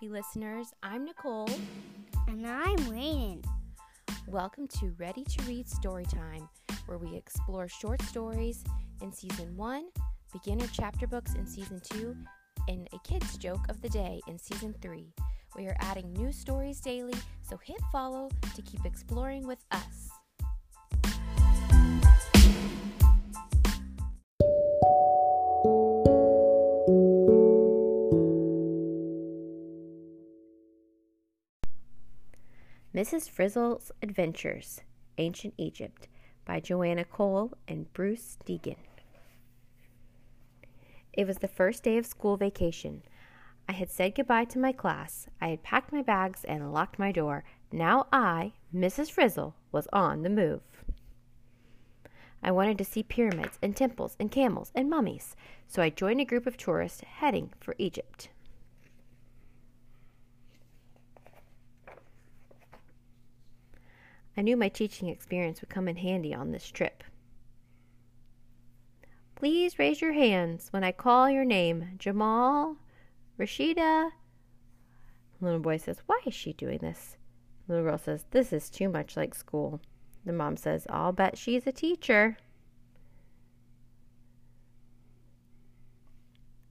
happy listeners. I'm Nicole. And I'm Rainen. Welcome to Ready to Read Storytime, where we explore short stories in Season 1, beginner chapter books in Season 2, and a kid's joke of the day in Season 3. We are adding new stories daily, so hit follow to keep exploring with us. Mrs. Frizzle's Adventures, Ancient Egypt, by Joanna Cole and Bruce Degen. It was the first day of school vacation. I had said goodbye to my class. I had packed my bags and locked my door. Now I, Mrs. Frizzle, was on the move. I wanted to see pyramids and temples and camels and mummies, so I joined a group of tourists heading for Egypt. I knew my teaching experience would come in handy on this trip. Please raise your hands when I call your name. Jamal, Rashida. The little boy says, Why is she doing this? The little girl says, This is too much like school. The mom says, I'll bet she's a teacher.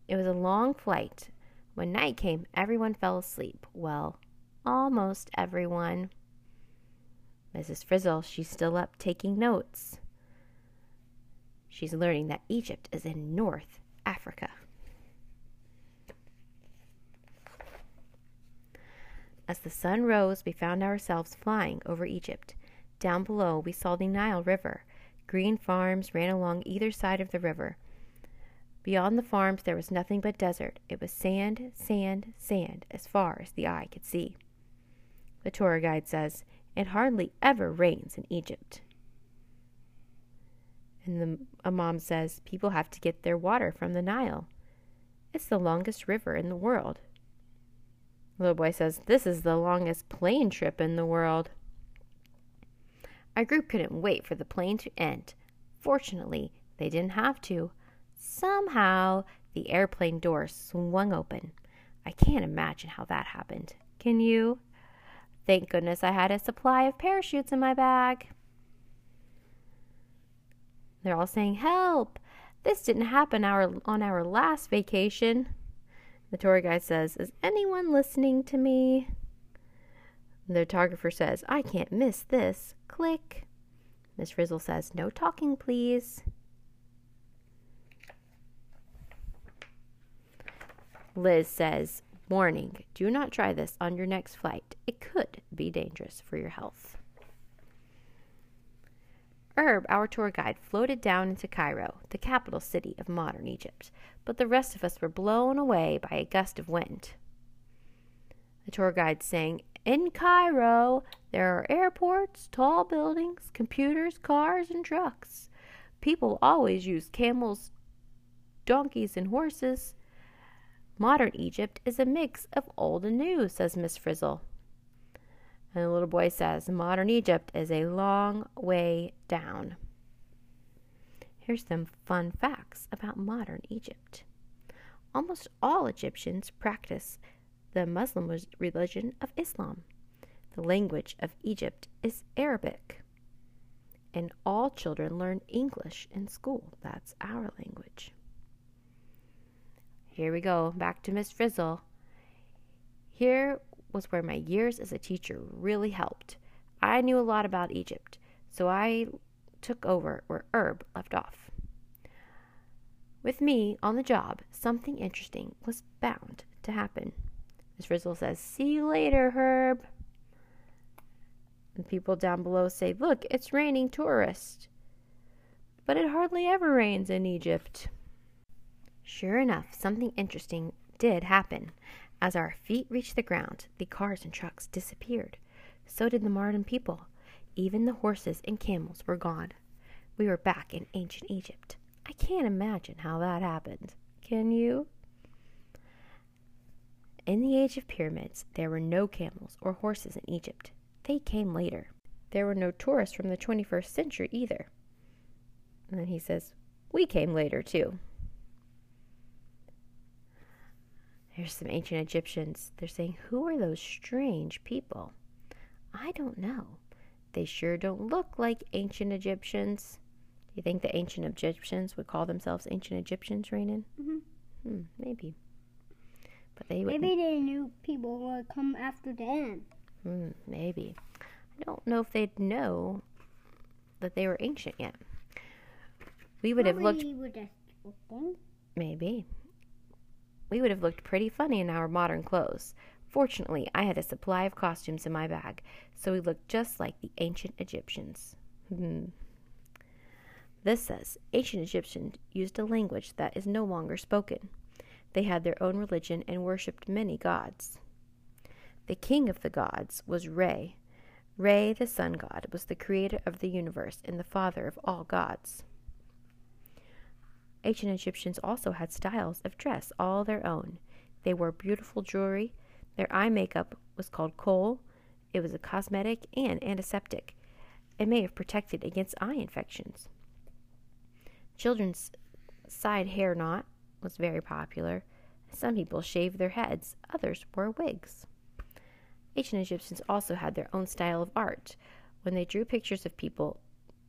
It was a long flight. When night came, everyone fell asleep. Well, almost everyone. Mrs. Frizzle, she's still up taking notes. She's learning that Egypt is in North Africa. As the sun rose, we found ourselves flying over Egypt. Down below, we saw the Nile River. Green farms ran along either side of the river. Beyond the farms, there was nothing but desert. It was sand, sand, sand, as far as the eye could see. The tour guide says, It hardly ever rains in Egypt. And the Imam says, People have to get their water from the Nile. It's the longest river in the world. The little boy says, This is the longest plane trip in the world. Our group couldn't wait for the plane to end. Fortunately, they didn't have to. Somehow, the airplane door swung open. I can't imagine how that happened. Can you? Thank goodness I had a supply of parachutes in my bag. They're all saying, Help! This didn't happen our, on our last vacation. The tour guide says, Is anyone listening to me? The photographer says, I can't miss this. Click. Miss Frizzle says, No talking, please. Liz says, Warning, do not try this on your next flight. It could be dangerous for your health. Herb, our tour guide, floated down into Cairo, the capital city of modern Egypt, but the rest of us were blown away by a gust of wind. The tour guide sang, In Cairo, there are airports, tall buildings, computers, cars, and trucks. People always use camels, donkeys, and horses. Modern Egypt is a mix of old and new, says Miss Frizzle. And the little boy says, Modern Egypt is a long way down. Here's some fun facts about modern Egypt. Almost all Egyptians practice the Muslim religion of Islam. The language of Egypt is Arabic. And all children learn English in school. That's our language. Here we go, back to Miss Frizzle. Here was where my years as a teacher really helped. I knew a lot about Egypt, so I took over where Herb left off. With me on the job, something interesting was bound to happen. Miss Frizzle says, See you later, Herb. And people down below say, Look, it's raining tourists. But it hardly ever rains in Egypt. Sure enough, something interesting did happen. As our feet reached the ground, the cars and trucks disappeared. So did the modern people. Even the horses and camels were gone. We were back in ancient Egypt. I can't imagine how that happened. Can you? In the age of pyramids, there were no camels or horses in Egypt. They came later. There were no tourists from the 21st century either. And then he says, We came later too. There's some ancient Egyptians. They're saying, Who are those strange people? I don't know. They sure don't look like ancient Egyptians. Do you think the ancient Egyptians would call themselves ancient Egyptians, Rainan? Mhm. Hmm, maybe. But they would. Maybe they knew people would come after them. Hmm, maybe. I don't know if they'd know that they were ancient yet. We would have looked Probably. Maybe. We would have looked pretty funny in our modern clothes. Fortunately, I had a supply of costumes in my bag, so we looked just like the ancient Egyptians. Hmm. This says ancient Egyptians used a language that is no longer spoken. They had their own religion and worshipped many gods. The king of the gods was Re. Re, the sun god, was the creator of the universe and the father of all gods. Ancient Egyptians also had styles of dress all their own. They wore beautiful jewelry. Their eye makeup was called kohl. It was a cosmetic and antiseptic. It may have protected against eye infections. Children's side hair knot was very popular. Some people shaved their heads, others wore wigs. Ancient Egyptians also had their own style of art. When they drew pictures of people,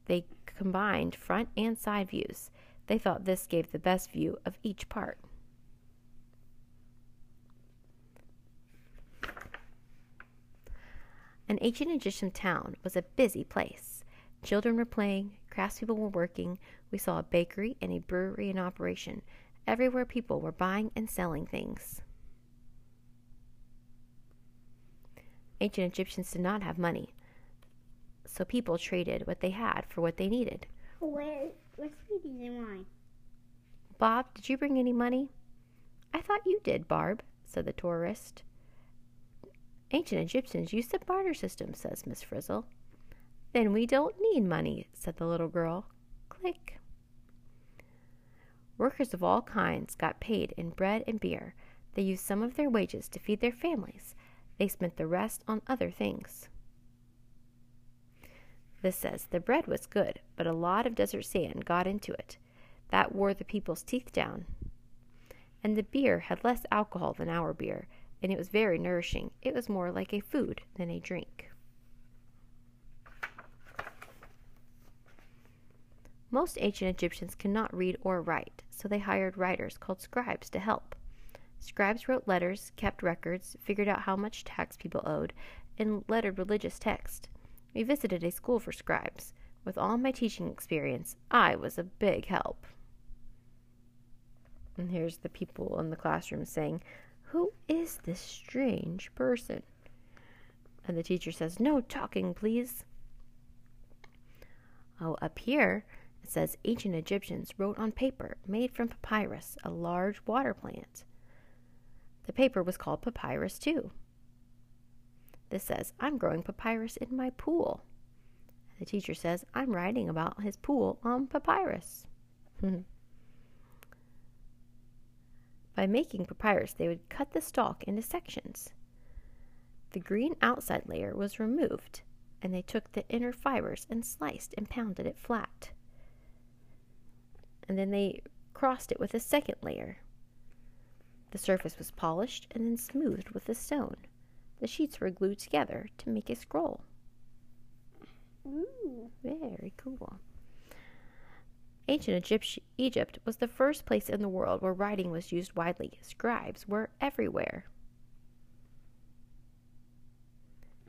they combined front and side views. They thought this gave the best view of each part. An ancient Egyptian town was a busy place. Children were playing, craftspeople were working. We saw a bakery and a brewery in operation. Everywhere people were buying and selling things. Ancient Egyptians did not have money, so people traded what they had for what they needed. Where, where's sweeties and wine? Bob, did you bring any money? I thought you did, Barb, said the tourist. Ancient Egyptians used the barter system, says Miss Frizzle. Then we don't need money, said the little girl. Click. Workers of all kinds got paid in bread and beer. They used some of their wages to feed their families. They spent the rest on other things. This says the bread was good, but a lot of desert sand got into it. That wore the people's teeth down. And the beer had less alcohol than our beer, and it was very nourishing. It was more like a food than a drink. Most ancient Egyptians could not read or write, so they hired writers called scribes to help. Scribes wrote letters, kept records, figured out how much tax people owed, and lettered religious text. We visited a school for scribes. With all my teaching experience, I was a big help. And here's the people in the classroom saying, Who is this strange person? And the teacher says, No talking, please. Oh, up here it says ancient Egyptians wrote on paper made from papyrus, a large water plant. The paper was called papyrus too. This says, I'm growing papyrus in my pool. The teacher says, I'm writing about his pool on papyrus. By making papyrus, they would cut the stalk into sections. The green outside layer was removed, and they took the inner fibers and sliced and pounded it flat. And then they crossed it with a second layer. The surface was polished and then smoothed with a stone. The sheets were glued together to make a scroll. Ooh. Very cool. Ancient Egypt, Egypt was the first place in the world where writing was used widely. Scribes were everywhere.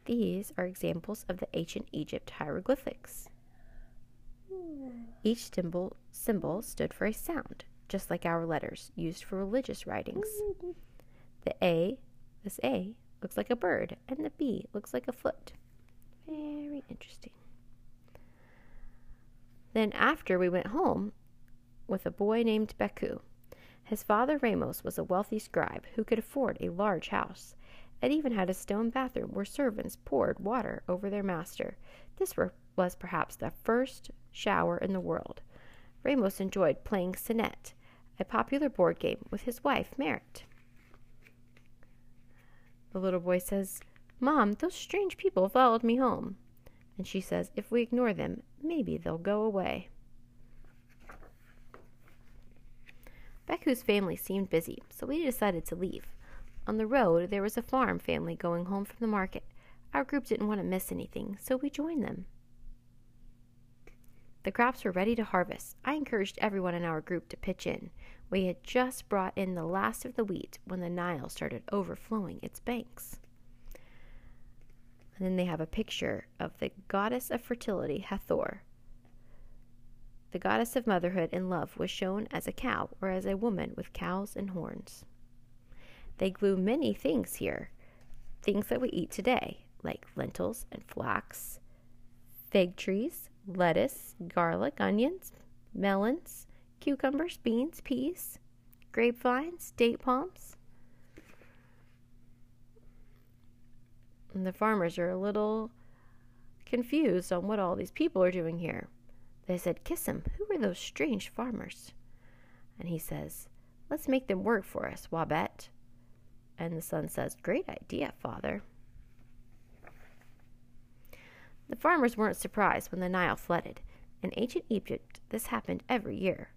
These are examples of the ancient Egypt hieroglyphics. Each symbol, symbol stood for a sound, just like our letters used for religious writings. The A, this A, looks like a bird, and the B looks like a foot. Very interesting. Then, after we went home with a boy named Beku, his father Ramos was a wealthy scribe who could afford a large house. It even had a stone bathroom where servants poured water over their master. This were, was perhaps the first shower in the world. Ramos enjoyed playing Senet, a popular board game, with his wife Merit. The little boy says, Mom, those strange people followed me home. And she says, If we ignore them, maybe they'll go away. Beku's family seemed busy, so we decided to leave. On the road, there was a farm family going home from the market. Our group didn't want to miss anything, so we joined them. The crops were ready to harvest. I encouraged everyone in our group to pitch in. We had just brought in the last of the wheat when the Nile started overflowing its banks. And then they have a picture of the goddess of fertility, Hathor. The goddess of motherhood and love was shown as a cow or as a woman with cows and horns. They grew many things here, things that we eat today, like lentils and flax, fig trees, lettuce, garlic, onions, melons, cucumbers, beans, peas, grapevines, date palms. And the farmers are a little confused on what all these people are doing here. They said, Kiss him. Who are those strange farmers? And he says, Let's make them work for us, Wabet. And the son says, Great idea, father. The farmers weren't surprised when the Nile flooded. In ancient Egypt, this happened every year.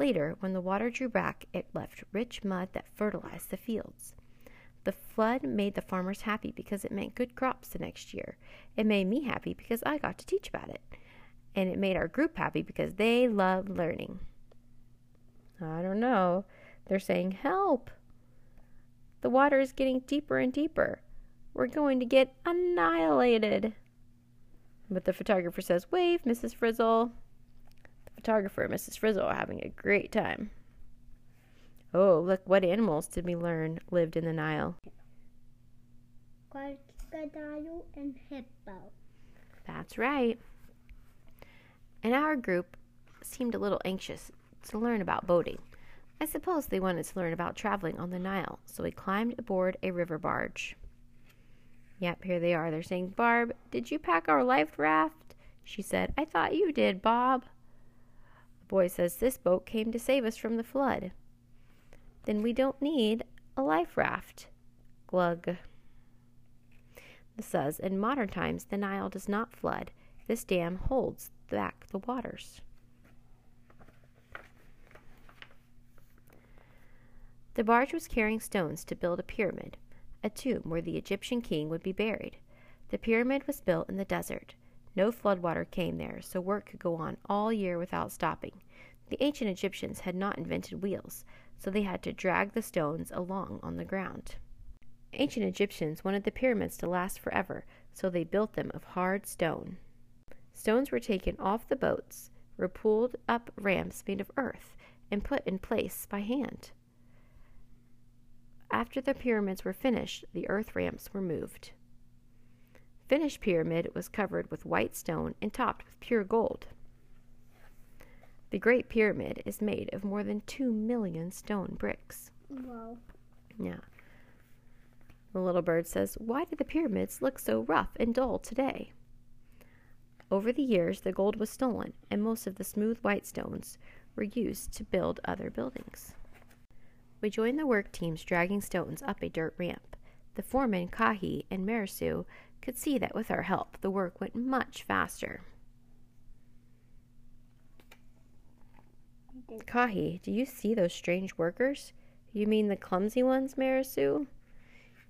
Later, when the water drew back, it left rich mud that fertilized the fields. The flood made the farmers happy because it meant good crops the next year. It made me happy because I got to teach about it. And it made our group happy because they loved learning. I don't know. They're saying, Help! The water is getting deeper and deeper. We're going to get annihilated. But the photographer says, Wave, Mrs. Frizzle. The photographer and Mrs. Frizzle are having a great time. Oh, look, what animals did we learn lived in the Nile? Crocodile and hippo. That's right. And our group seemed a little anxious to learn about boating. I suppose they wanted to learn about traveling on the Nile, so we climbed aboard a river barge. Yep, here they are. They're saying, Barb, did you pack our life raft? She said, I thought you did, Bob. The boy says, This boat came to save us from the flood. Then we don't need a life raft. Glug. Says, In modern times, the Nile does not flood. This dam holds back the waters. The barge was carrying stones to build a pyramid a tomb where the Egyptian king would be buried. The pyramid was built in the desert. No floodwater came there, so work could go on all year without stopping. The ancient Egyptians had not invented wheels, so they had to drag the stones along on the ground. Ancient Egyptians wanted the pyramids to last forever, so they built them of hard stone. Stones were taken off the boats, were pulled up ramps made of earth, and put in place by hand. After the pyramids were finished, the earth ramps were moved. Finished pyramid was covered with white stone and topped with pure gold. The Great Pyramid is made of more than two million stone bricks. Wow. Yeah. The little bird says, Why do the pyramids look so rough and dull today? Over the years, the gold was stolen, and most of the smooth white stones were used to build other buildings. We joined the work teams dragging stones up a dirt ramp. The foreman, Kahi, and Marisu could see that with our help, the work went much faster. Kahi, do you see those strange workers? You mean the clumsy ones, Marisu?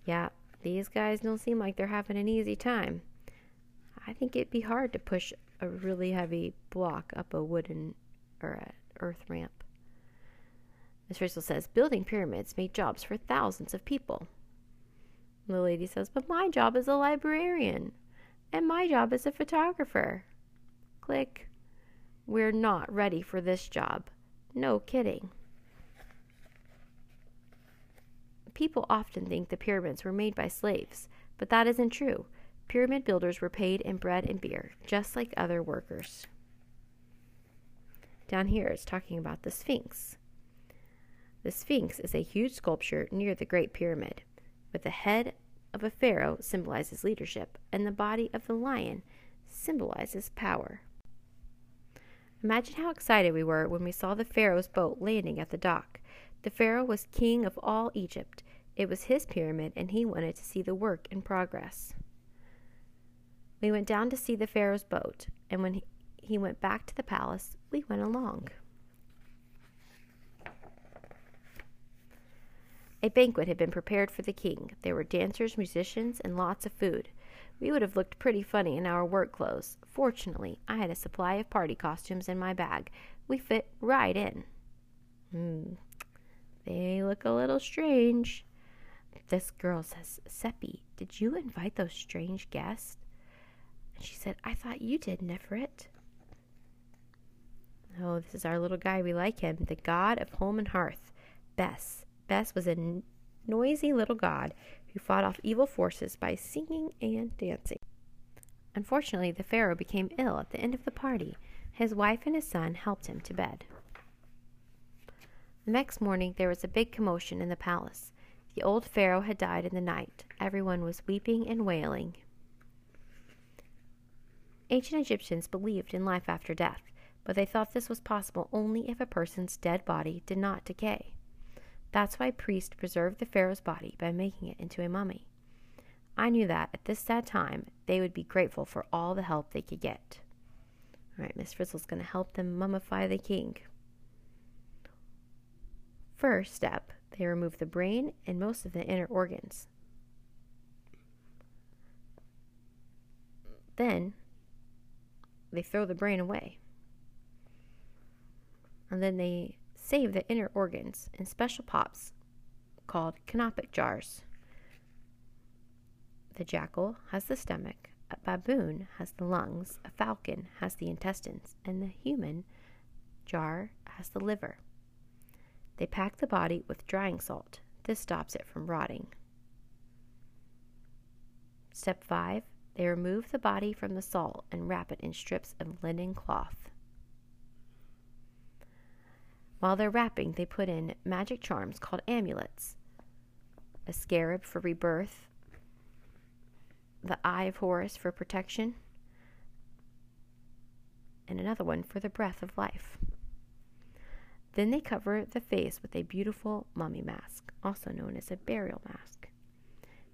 Yeah, these guys don't seem like they're having an easy time. I think it'd be hard to push a really heavy block up a wooden or a earth ramp. Miss Rachel says, building pyramids made jobs for thousands of people. The lady says, but my job is a librarian, and my job is a photographer. Click. We're not ready for this job. No kidding. People often think the pyramids were made by slaves, but that isn't true. Pyramid builders were paid in bread and beer, just like other workers. Down here it's talking about the Sphinx. The Sphinx is a huge sculpture near the Great Pyramid, with the head of a pharaoh symbolizes leadership, and the body of the lion symbolizes power. Imagine how excited we were when we saw the pharaoh's boat landing at the dock. The pharaoh was king of all Egypt. It was his pyramid, and he wanted to see the work in progress. We went down to see the pharaoh's boat, and when he, went back to the palace, we went along. A banquet had been prepared for the king. There were dancers, musicians, and lots of food. We would have looked pretty funny in our work clothes. Fortunately, I had a supply of party costumes in my bag. We fit right in. Hmm, they look a little strange. This girl says, Seppi, did you invite those strange guests? And she said, I thought you did, Nefret. Oh, this is our little guy. We like him. The god of home and hearth. Bes. Bes was a noisy little god who fought off evil forces by singing and dancing. Unfortunately, the Pharaoh became ill at the end of the party. His wife and his son helped him to bed. The next morning, there was a big commotion in the palace. The old Pharaoh had died in the night. Everyone was weeping and wailing. Ancient Egyptians believed in life after death, but they thought this was possible only if a person's dead body did not decay. That's why priests preserved the Pharaoh's body by making it into a mummy. I knew that at this sad time they would be grateful for all the help they could get. All right, Miss Frizzle's going to help them mummify the king. First step, they remove the brain and most of the inner organs. Then they throw the brain away. And then they save the inner organs in special pots called canopic jars. The jackal has the stomach, a baboon has the lungs, a falcon has the intestines, and the human jar has the liver. They pack the body with drying salt. This stops it from rotting. Step 5 They remove the body from the salt and wrap it in strips of linen cloth. While they're wrapping, they put in magic charms called amulets a scarab for rebirth, the Eye of Horus for protection, and another one for the breath of life. Then they cover the face with a beautiful mummy mask, also known as a burial mask.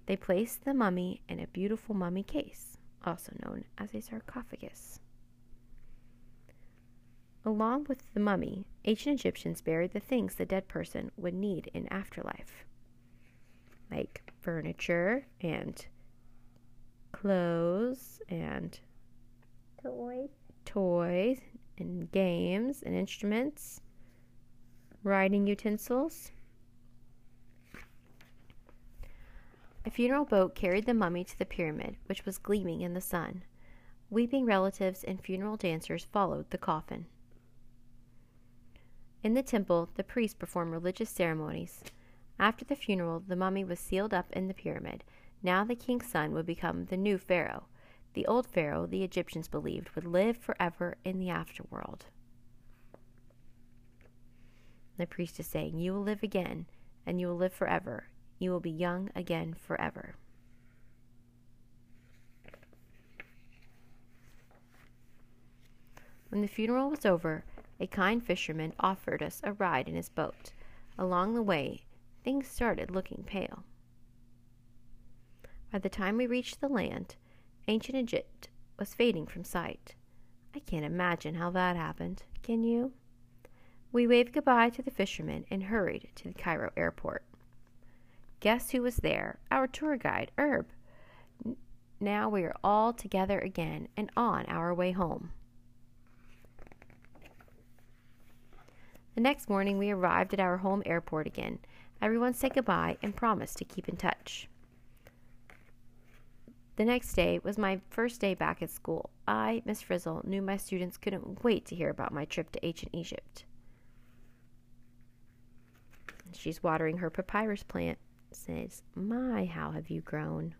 They place the mummy in a beautiful mummy case, also known as a sarcophagus. Along with the mummy, ancient Egyptians buried the things the dead person would need in afterlife, like furniture and clothes and Toys. toys and games and instruments, riding utensils. A funeral boat carried the mummy to the pyramid, which was gleaming in the sun. Weeping relatives and funeral dancers followed the coffin. In the temple, the priests performed religious ceremonies. After the funeral, the mummy was sealed up in the pyramid. Now the king's son would become the new pharaoh. The old pharaoh, the Egyptians believed, would live forever in the afterworld. The priest is saying, You will live again, and you will live forever. You will be young again forever. When the funeral was over, a kind fisherman offered us a ride in his boat. Along the way, things started looking pale. By the time we reached the land, ancient Egypt was fading from sight. I can't imagine how that happened, can you? We waved goodbye to the fisherman and hurried to the Cairo airport. Guess who was there? Our tour guide, Herb. Now we are all together again and on our way home. The next morning, we arrived at our home airport again. Everyone said goodbye and promised to keep in touch. The next day was my first day back at school. I, Miss Frizzle, knew my students couldn't wait to hear about my trip to ancient Egypt. She's watering her papyrus plant. Says, My, how have you grown?